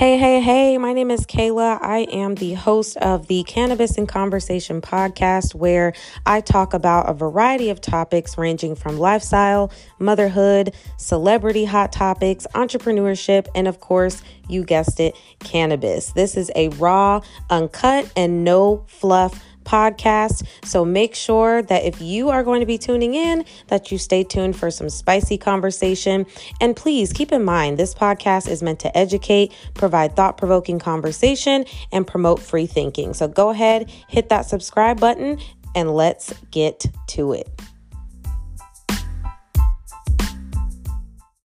Hey, hey, hey, my name is Kayla. I am the host of the Cannabis and Conversation podcast, where I talk about a variety of topics ranging from lifestyle, motherhood, celebrity hot topics, entrepreneurship, and of course, you guessed it, cannabis. This is a raw, uncut, and no fluff podcast. So make sure that if you are going to be tuning in, that you stay tuned for some spicy conversation. And please keep in mind, this podcast is meant to educate, provide thought provoking conversation, and promote free thinking. So go ahead, hit that subscribe button, and let's get to it.